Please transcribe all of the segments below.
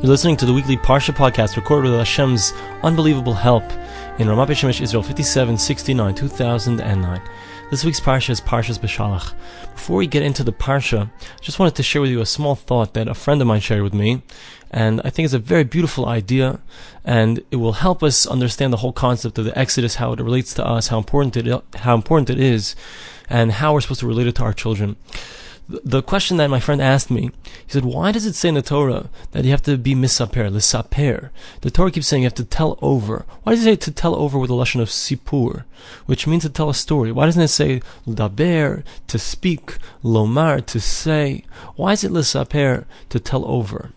You're listening to the weekly Parsha podcast recorded with Hashem's unbelievable help in Ramat Shemesh, Israel, 5769, 2009. This week's Parsha is Parshas Beshalach. Before we get into the Parsha, I just wanted to share with you a small thought that a friend of mine shared with me, and I think it's a very beautiful idea, and it will help us understand the whole concept of the Exodus, how it relates to us, how important it, how important it is, and how we're supposed to relate it to our children the question that my friend asked me, he said, why does it say in the Torah that you have to be misaper, lisaper? The Torah keeps saying you have to tell over. Why does it say to tell over with the lashon of sipur, which means to tell a story? Why doesn't it say daber, to speak, lomar, to say? Why is it lisaper, to tell over?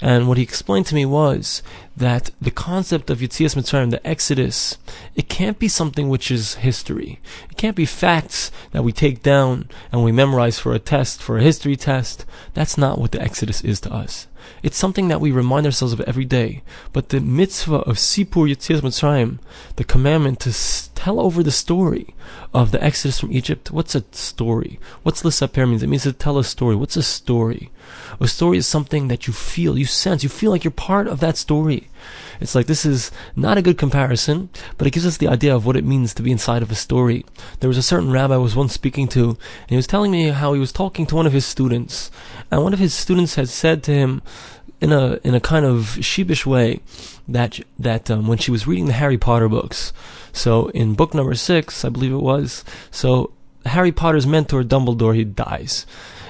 And what he explained to me was that the concept of Yitzias Mitzrayim, the Exodus, it can't be something which is history. It can't be facts that we take down and we memorize for a test, for a history test. That's not what the Exodus is to us. It's something that we remind ourselves of every day. But the mitzvah of Sipur Yitzias Mitzrayim, the commandment to tell over the story of the Exodus from Egypt. What's a story? What's Lissaper means? It means to tell a story. What's a story? A story is something that you feel, you sense, you feel like you're part of that story. It's like this is not a good comparison, but it gives us the idea of what it means to be inside of a story. There was a certain rabbi I was once speaking to, and he was telling me how he was talking to one of his students, and one of his students had said to him, in a in a kind of sheepish way, that that um, when she was reading the Harry Potter books, so in book number six, I believe it was, so Harry Potter's mentor Dumbledore he dies.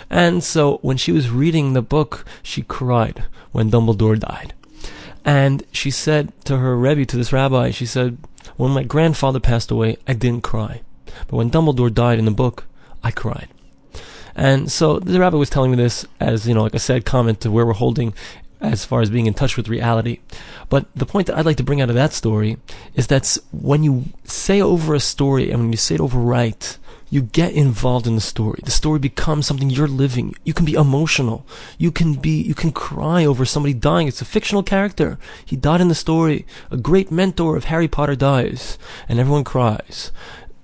And so when she was reading the book, she cried when Dumbledore died. And she said to her Rebbe, to this rabbi, she said, when my grandfather passed away, I didn't cry. But when Dumbledore died in the book, I cried. And so the rabbi was telling me this as, you know, like a sad comment to where we're holding as far as being in touch with reality. But the point that I'd like to bring out of that story is that when you say over a story and when you say it over right, you get involved in the story. The story becomes something you're living. You can be emotional. You can be, you can cry over somebody dying. It's a fictional character. He died in the story. A great mentor of Harry Potter dies and everyone cries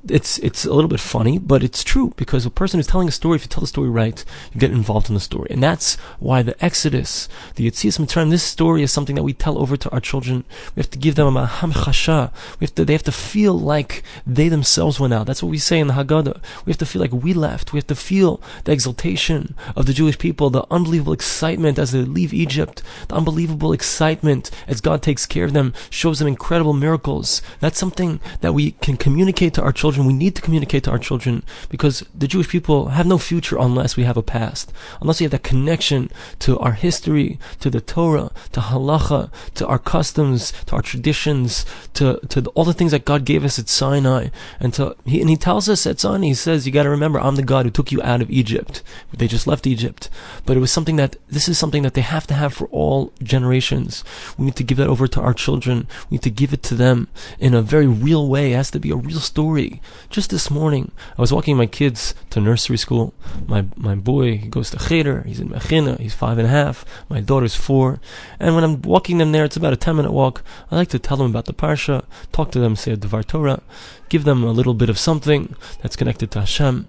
it's it's a little bit funny, but it's true because a person who's telling a story, if you tell the story right, you get involved in the story, and that's why the Exodus, the Yitzias Mitzrayim, this story is something that we tell over to our children. We have to give them a hamchasha. We have to, they have to feel like they themselves went out. That's what we say in the Haggadah. We have to feel like we left. We have to feel the exultation of the Jewish people, the unbelievable excitement as they leave Egypt, the unbelievable excitement as God takes care of them, shows them incredible miracles. That's something that we can communicate to our children children, we need to communicate to our children because the Jewish people have no future unless we have a past. Unless we have that connection to our history, to the Torah, to halacha, to our customs, to our traditions, to, to all the things that God gave us at Sinai. And to, he, and he tells us at Sinai, he says, you gotta remember, I'm the God who took you out of Egypt. They just left Egypt. But it was something that, this is something that they have to have for all generations. We need to give that over to our children. We need to give it to them in a very real way. It has to be a real story. Just this morning, I was walking my kids to nursery school. My my boy he goes to cheder. He's in mechina. He's five and a half. My daughter's four. And when I'm walking them there, it's about a ten minute walk. I like to tell them about the parsha, talk to them, say a devar Torah, give them a little bit of something that's connected to Hashem.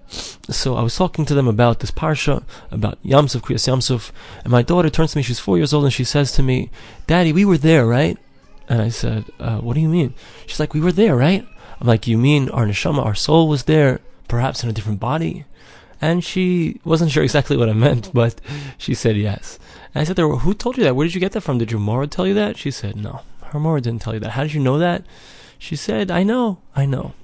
So I was talking to them about this parsha, about Yamsuf, Kriyas Yamsuf, and my daughter turns to me. She's four years old, and she says to me, "Daddy, we were there, right?" And I said, uh, "What do you mean?" She's like, "We were there, right?" I'm like, you mean our neshama, our soul was there, perhaps in a different body? And she wasn't sure exactly what I meant, but she said yes. And I said who told you that? Where did you get that from? Did your mora tell you that? She said, no, her mora didn't tell you that. How did you know that? She said, I know, I know.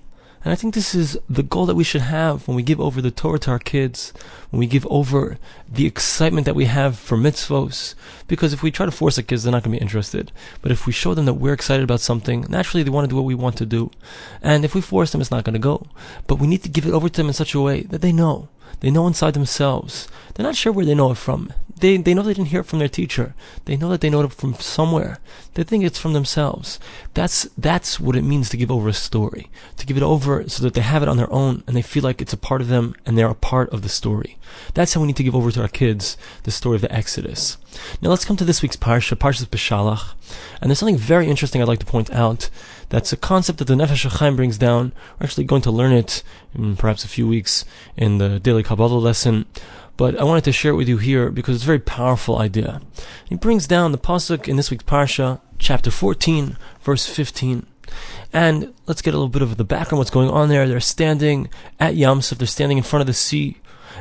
And I think this is the goal that we should have when we give over the Torah to our kids, when we give over the excitement that we have for mitzvos. Because if we try to force our kids, they're not going to be interested. But if we show them that we're excited about something, naturally they want to do what we want to do. And if we force them, it's not going to go. But we need to give it over to them in such a way that they know. They know inside themselves. They're not sure where they know it from they, they know they didn't hear it from their teacher. They know that they know it from somewhere. They think it's from themselves. That's, that's what it means to give over a story. To give it over so that they have it on their own and they feel like it's a part of them and they're a part of the story. That's how we need to give over to our kids the story of the Exodus. Now let's come to this week's Parsha, Parsha Beshalach. And there's something very interesting I'd like to point out. That's a concept that the Nefesh HaChaim brings down. We're actually going to learn it in perhaps a few weeks in the daily Kabbalah lesson. but I wanted to share it with you here because it's a very powerful idea. He brings down the pasuk in this week's parsha, chapter 14, verse 15. And let's get a little bit of the background, what's going on there. They're standing at Yamsuf, they're standing in front of the sea,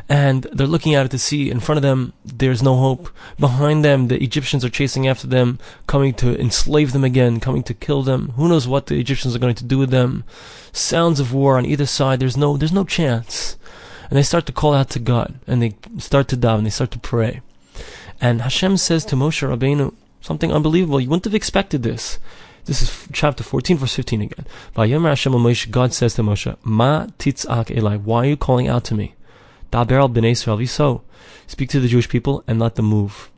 and they're looking out at the sea. In front of them, there's no hope. Behind them, the Egyptians are chasing after them, coming to enslave them again, coming to kill them. Who knows what the Egyptians are going to do with them? Sounds of war on either side. There's no, there's no chance. And they start to call out to God, and they start to daven, they start to pray. And Hashem says to Moshe Rabbeinu something unbelievable. You wouldn't have expected this. This is chapter 14, verse 15 again. God says to Moshe, Ma titzak Eli, why are you calling out to me? Daber al b'nei Israel so. Speak to the Jewish people and let them move.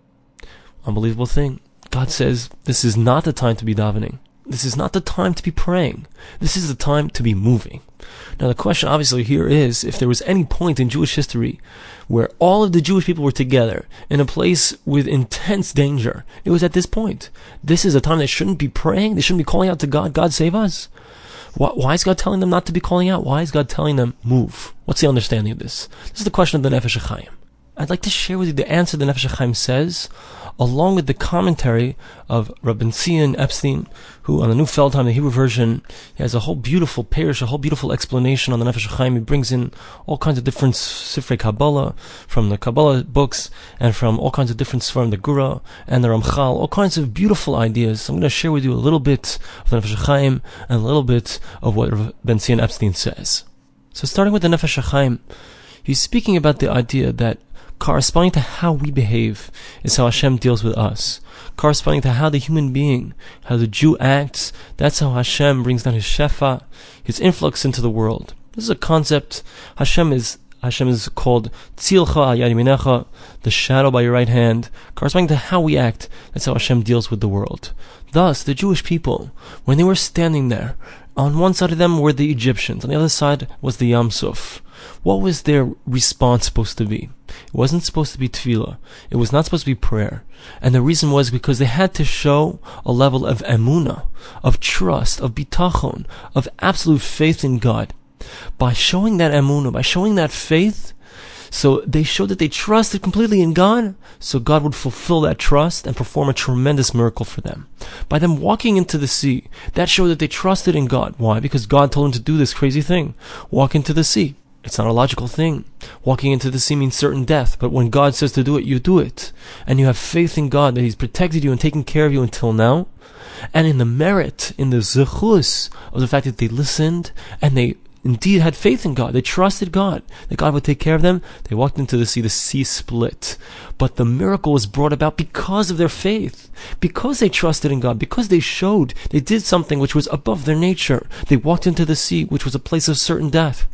Unbelievable thing. God says, this is not the time to be davening. This is not the time to be praying. This is the time to be moving. Now the question obviously here is if there was any point in Jewish history where all of the Jewish people were together in a place with intense danger, it was at this point. This is a time they shouldn't be praying. They shouldn't be calling out to God, God save us. Why, is God telling them not to be calling out? Why is God telling them move? What's the understanding of this? This is the question of the Nefesh HaChaim. I'd like to share with you the answer the Nefesh says along with the commentary of Rabbi Zion Epstein, who on the New Feldheim, the Hebrew version, he has a whole beautiful perush, a whole beautiful explanation on the Nefesh. He brings in all kinds of different Sifrei Kabbalah from the Kabbalah books and from all kinds of different from the Gra and the Ramchal, all kinds of beautiful ideas. I'm going to share with you a little bit of the Nefesh and a little bit of what Ben Zion Epstein says. So starting with the Nefesh he's speaking about the idea that corresponding to how we behave is how Hashem deals with us. Corresponding to how the human being, how the Jew acts, that's how Hashem brings down his shefa, his influx into the world. This is a concept. Hashem is Hashem is called Tzilcha the shadow by your right hand, corresponding to how we act. That's how Hashem deals with the world. Thus, the Jewish people, when they were standing there, on one side of them were the Egyptians, on the other side was the Yamsuf. What was their response supposed to be? It wasn't supposed to be tefillah. It was not supposed to be prayer. And the reason was because they had to show a level of emuna, of trust, of bitachon, of absolute faith in God. By showing that emuna, by showing that faith, so they showed that they trusted completely in God, so God would fulfill that trust and perform a tremendous miracle for them. By them walking into the sea, that showed that they trusted in God. Why? Because God told them to do this crazy thing. Walk into the sea. It's not a logical thing. Walking into the sea means certain death, but when God says to do it, you do it. And you have faith in God that He's protected you and taken care of you until now. And in the merit, in the zechus of the fact that they listened and they indeed had faith in God. They trusted God, that God would take care of them. They walked into the sea, the sea split. But the miracle was brought about because of their faith, because they trusted in God, because they showed they did something which was above their nature. They walked into the sea, which was a place of certain death.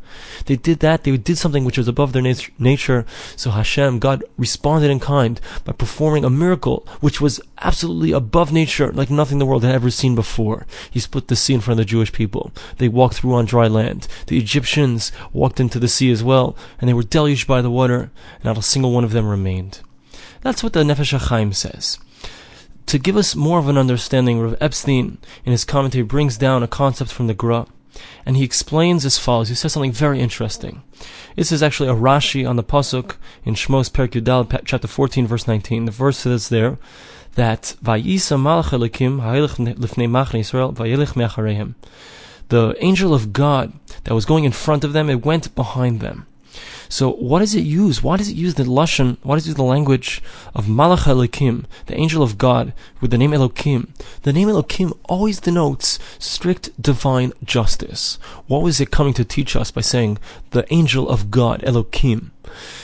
They did that. They did something which was above their nat- nature. So Hashem, God responded in kind by performing a miracle which was absolutely above nature, like nothing the world had ever seen before. He split the sea in front of the Jewish people. They walked through on dry land. The Egyptians walked into the sea as well, and they were deluged by the water, and not a single one of them remained. That's what the Nefesh HaChaim says to give us more of an understanding, Rav Epstein, in his commentary, brings down a concept from the Gra and he explains as follows. He says something very interesting. This is actually a Rashi on the pasuk in Shmos Perek Yudal, chapter 14, verse 19. The verse says there that Vayisa Malach Lifnei. The angel of God that was going in front of them, it went behind them. So what does it use? Why does it use the lashon? Why does it use the language of Malach Elokim, the angel of God, with the name Elokim? The name Elokim always denotes strict divine justice. What was it coming to teach us by saying the angel of God, Elokim?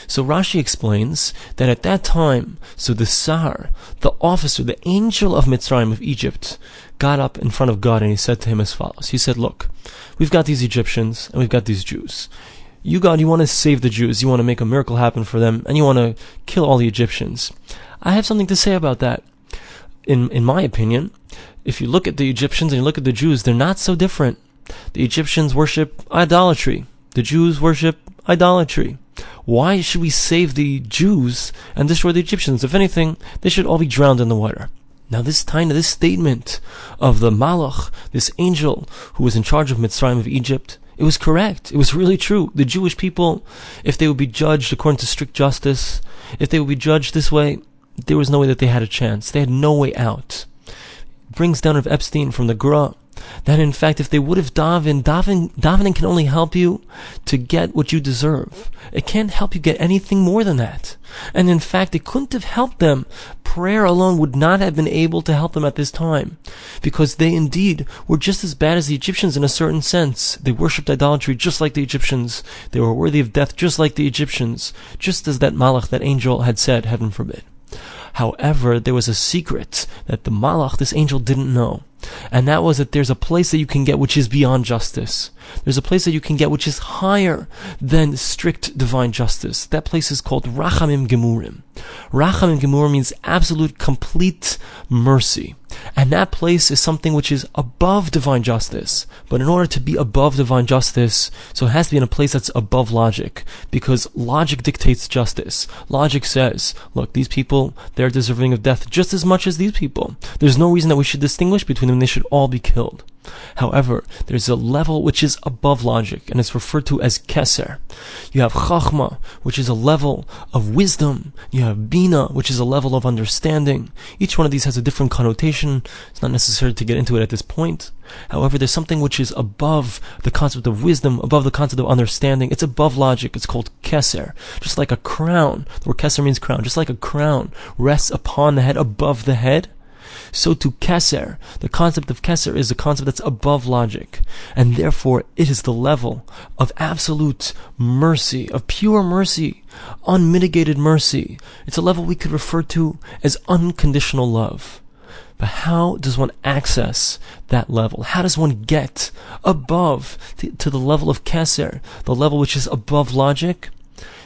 So Rashi explains that at that time, so the Sar, the officer, the angel of Mitzrayim of Egypt, got up in front of God and he said to him as follows. He said, Look, we've got these Egyptians and we've got these Jews you God, you want to save the Jews, you want to make a miracle happen for them, and you want to kill all the Egyptians. I have something to say about that. In in my opinion, if you look at the Egyptians and you look at the Jews, they're not so different. The Egyptians worship idolatry. The Jews worship idolatry. Why should we save the Jews and destroy the Egyptians? If anything, they should all be drowned in the water. Now, this time, this statement of the Malach, this angel who was in charge of Mitzrayim of Egypt, It was correct. It was really true. The Jewish people, if they would be judged according to strict justice, if they would be judged this way, there was no way that they had a chance. They had no way out. Brings down of Epstein from the Gra that in fact if they would have davened, daven, davening can only help you to get what you deserve. It can't help you get anything more than that. And in fact, it couldn't have helped them. Prayer alone would not have been able to help them at this time. Because they indeed were just as bad as the Egyptians in a certain sense. They worshipped idolatry just like the Egyptians. They were worthy of death just like the Egyptians. Just as that Malach, that angel had said, heaven forbid. However, there was a secret that the Malach, this angel, didn't know. And that was that there's a place that you can get which is beyond justice. There's a place that you can get which is higher than strict divine justice. That place is called Rachamim Gemurim. Rachamim Gemurim means absolute, complete mercy. And that place is something which is above divine justice. But in order to be above divine justice, so it has to be in a place that's above logic. Because logic dictates justice. Logic says, look, these people, they're deserving of death just as much as these people. There's no reason that we should distinguish between They should all be killed. However, there's a level which is above logic, and it's referred to as keser. You have chachma, which is a level of wisdom. You have bina, which is a level of understanding. Each one of these has a different connotation. It's not necessary to get into it at this point. However, there's something which is above the concept of wisdom, above the concept of understanding. It's above logic. It's called keser. Just like a crown. The word keser means crown. Just like a crown rests upon the head, above the head so to Keser, the concept of Keser is a concept that's above logic, and therefore it is the level of absolute mercy, of pure mercy, unmitigated mercy. It's a level we could refer to as unconditional love. But how does one access that level? How does one get above to, to the level of Keser, the level which is above logic?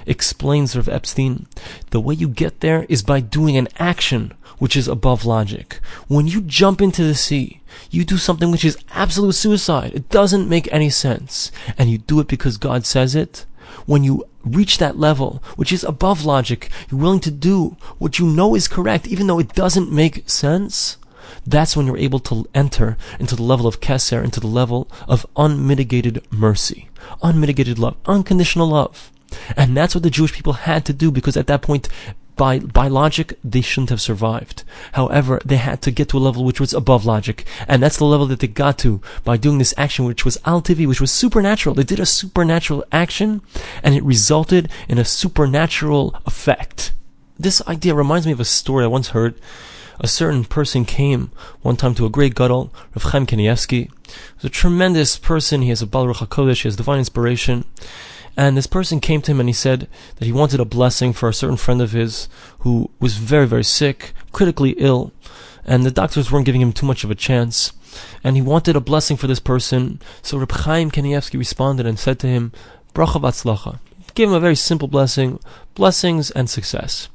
Explains Rav Epstein, the way you get there is by doing an action which is above logic. When you jump into the sea, you do something which is absolute suicide. It doesn't make any sense. And you do it because God says it. When you reach that level, which is above logic, you're willing to do what you know is correct, even though it doesn't make sense. That's when you're able to enter into the level of Keser, into the level of unmitigated mercy, unmitigated love, unconditional love. And that's what the Jewish people had to do because at that point, by, by logic, they shouldn't have survived. However, they had to get to a level which was above logic. And that's the level that they got to by doing this action, which was al which was supernatural. They did a supernatural action, and it resulted in a supernatural effect. This idea reminds me of a story I once heard. A certain person came one time to a great gadol, Rav Chaim Kanievsky. He's a tremendous person. He has a Baal HaKodesh. He has divine inspiration. And this person came to him and he said that he wanted a blessing for a certain friend of his who was very, very sick, critically ill, and the doctors weren't giving him too much of a chance. And he wanted a blessing for this person. So Reb Chaim Kanievsky responded and said to him, Bracha v'atzlacha. Gave him a very simple blessing, blessings and success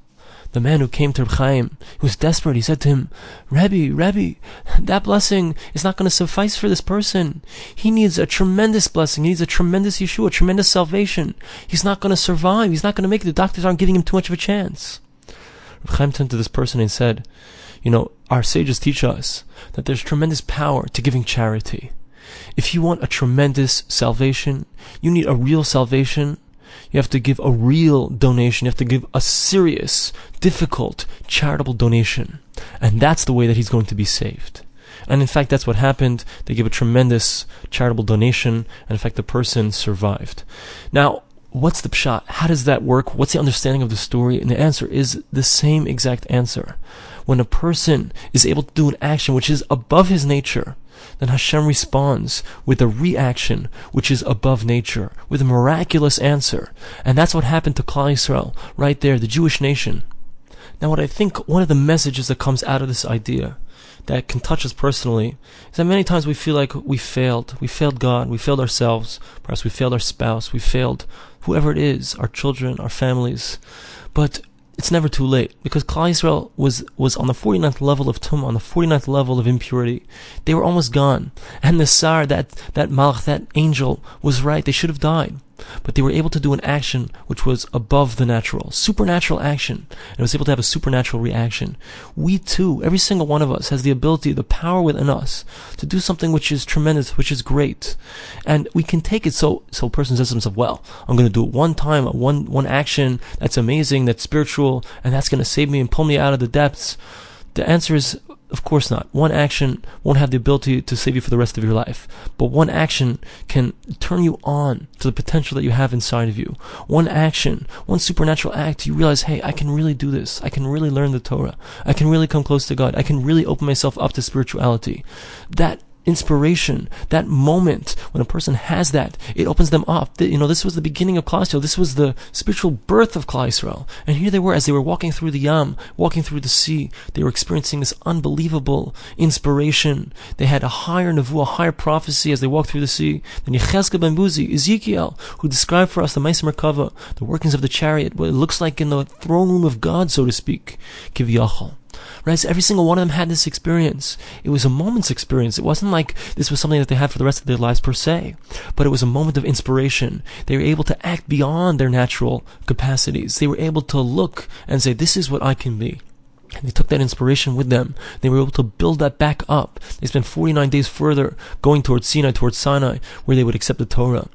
the man who came to Chaim, was desperate. He said to him, Rebbe, Rebbe, that blessing is not going to suffice for this person. He needs a tremendous blessing. He needs a tremendous Yeshua, a tremendous salvation. He's not going to survive. He's not going to make it. The doctors aren't giving him too much of a chance. Chaim turned to this person and said, you know, our sages teach us that there's tremendous power to giving charity. If you want a tremendous salvation, you need a real salvation, you have to give a real donation. You have to give a serious, difficult, charitable donation. And that's the way that he's going to be saved. And in fact, that's what happened. They gave a tremendous charitable donation, and in fact, the person survived. Now, what's the pshat? How does that work? What's the understanding of the story? And the answer is the same exact answer. When a person is able to do an action which is above his nature, then Hashem responds with a reaction which is above nature, with a miraculous answer. And that's what happened to Klal Yisrael, right there, the Jewish nation. Now what I think one of the messages that comes out of this idea that can touch us personally is that many times we feel like we failed. We failed God, we failed ourselves, perhaps we failed our spouse, we failed whoever it is, our children, our families. But it's never too late because Klal Yisrael was was on the 49th level of tum, on the 49th level of impurity. They were almost gone, and the Sar, that that Malach, that angel, was right. They should have died. But they were able to do an action which was above the natural, supernatural action, and was able to have a supernatural reaction. We too, every single one of us, has the ability, the power within us to do something which is tremendous, which is great, and we can take it. So, so a person says to himself, "Well, I'm going to do it one time, one one action that's amazing, that's spiritual, and that's going to save me and pull me out of the depths." The answer is of course not. One action won't have the ability to save you for the rest of your life, but one action can turn you on to the potential that you have inside of you. One action, one supernatural act, you realize, hey, I can really do this. I can really learn the Torah. I can really come close to God. I can really open myself up to spirituality. That inspiration, that moment when a person has that, it opens them up. You know, this was the beginning of Klal Yisrael. This was the spiritual birth of Klal Yisrael. And here they were, as they were walking through the Yam, walking through the sea, they were experiencing this unbelievable inspiration. They had a higher nevu, a higher prophecy as they walked through the sea than Yechezkel ben Buzi, Ezekiel, who described for us the Ma'aseh Merkava, the workings of the chariot, what it looks like in the throne room of God, so to speak, Kivyachol. So every single one of them had this experience. It was a moment's experience. It wasn't like this was something that they had for the rest of their lives per se, but it was a moment of inspiration. They were able to act beyond their natural capacities. They were able to look and say, this is what I can be. And they took that inspiration with them. They were able to build that back up. They spent 49 days further going towards Sinai, towards Sinai, where they would accept the Torah.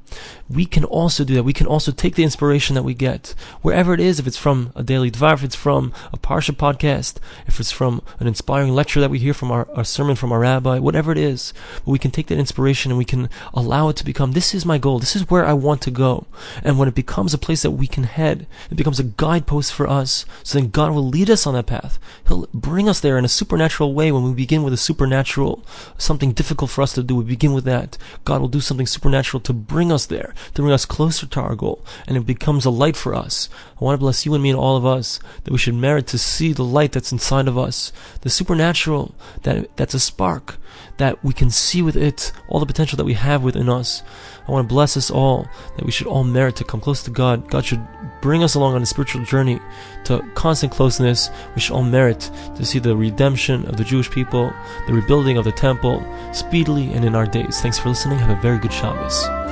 We can also do that. We can also take the inspiration that we get, wherever it is, if it's from a daily dvar, if it's from a Parsha podcast, if it's from an inspiring lecture that we hear from our, our sermon from our rabbi, whatever it is. But we can take that inspiration and we can allow it to become, this is my goal. This is where I want to go. And when it becomes a place that we can head, it becomes a guidepost for us. So then God will lead us on that path. He'll bring us there in a supernatural way when we begin with a supernatural, something difficult for us to do. We begin with that. God will do something supernatural to bring us there, to bring us closer to our goal. And it becomes a light for us. I want to bless you and me and all of us that we should merit to see the light that's inside of us, the supernatural, that, that's a spark, that we can see with it all the potential that we have within us. I want to bless us all that we should all merit to come close to God. God should bring us along on a spiritual journey to constant closeness. We should all merit to see the redemption of the Jewish people, the rebuilding of the temple speedily and in our days. Thanks for listening. Have a very good Shabbos.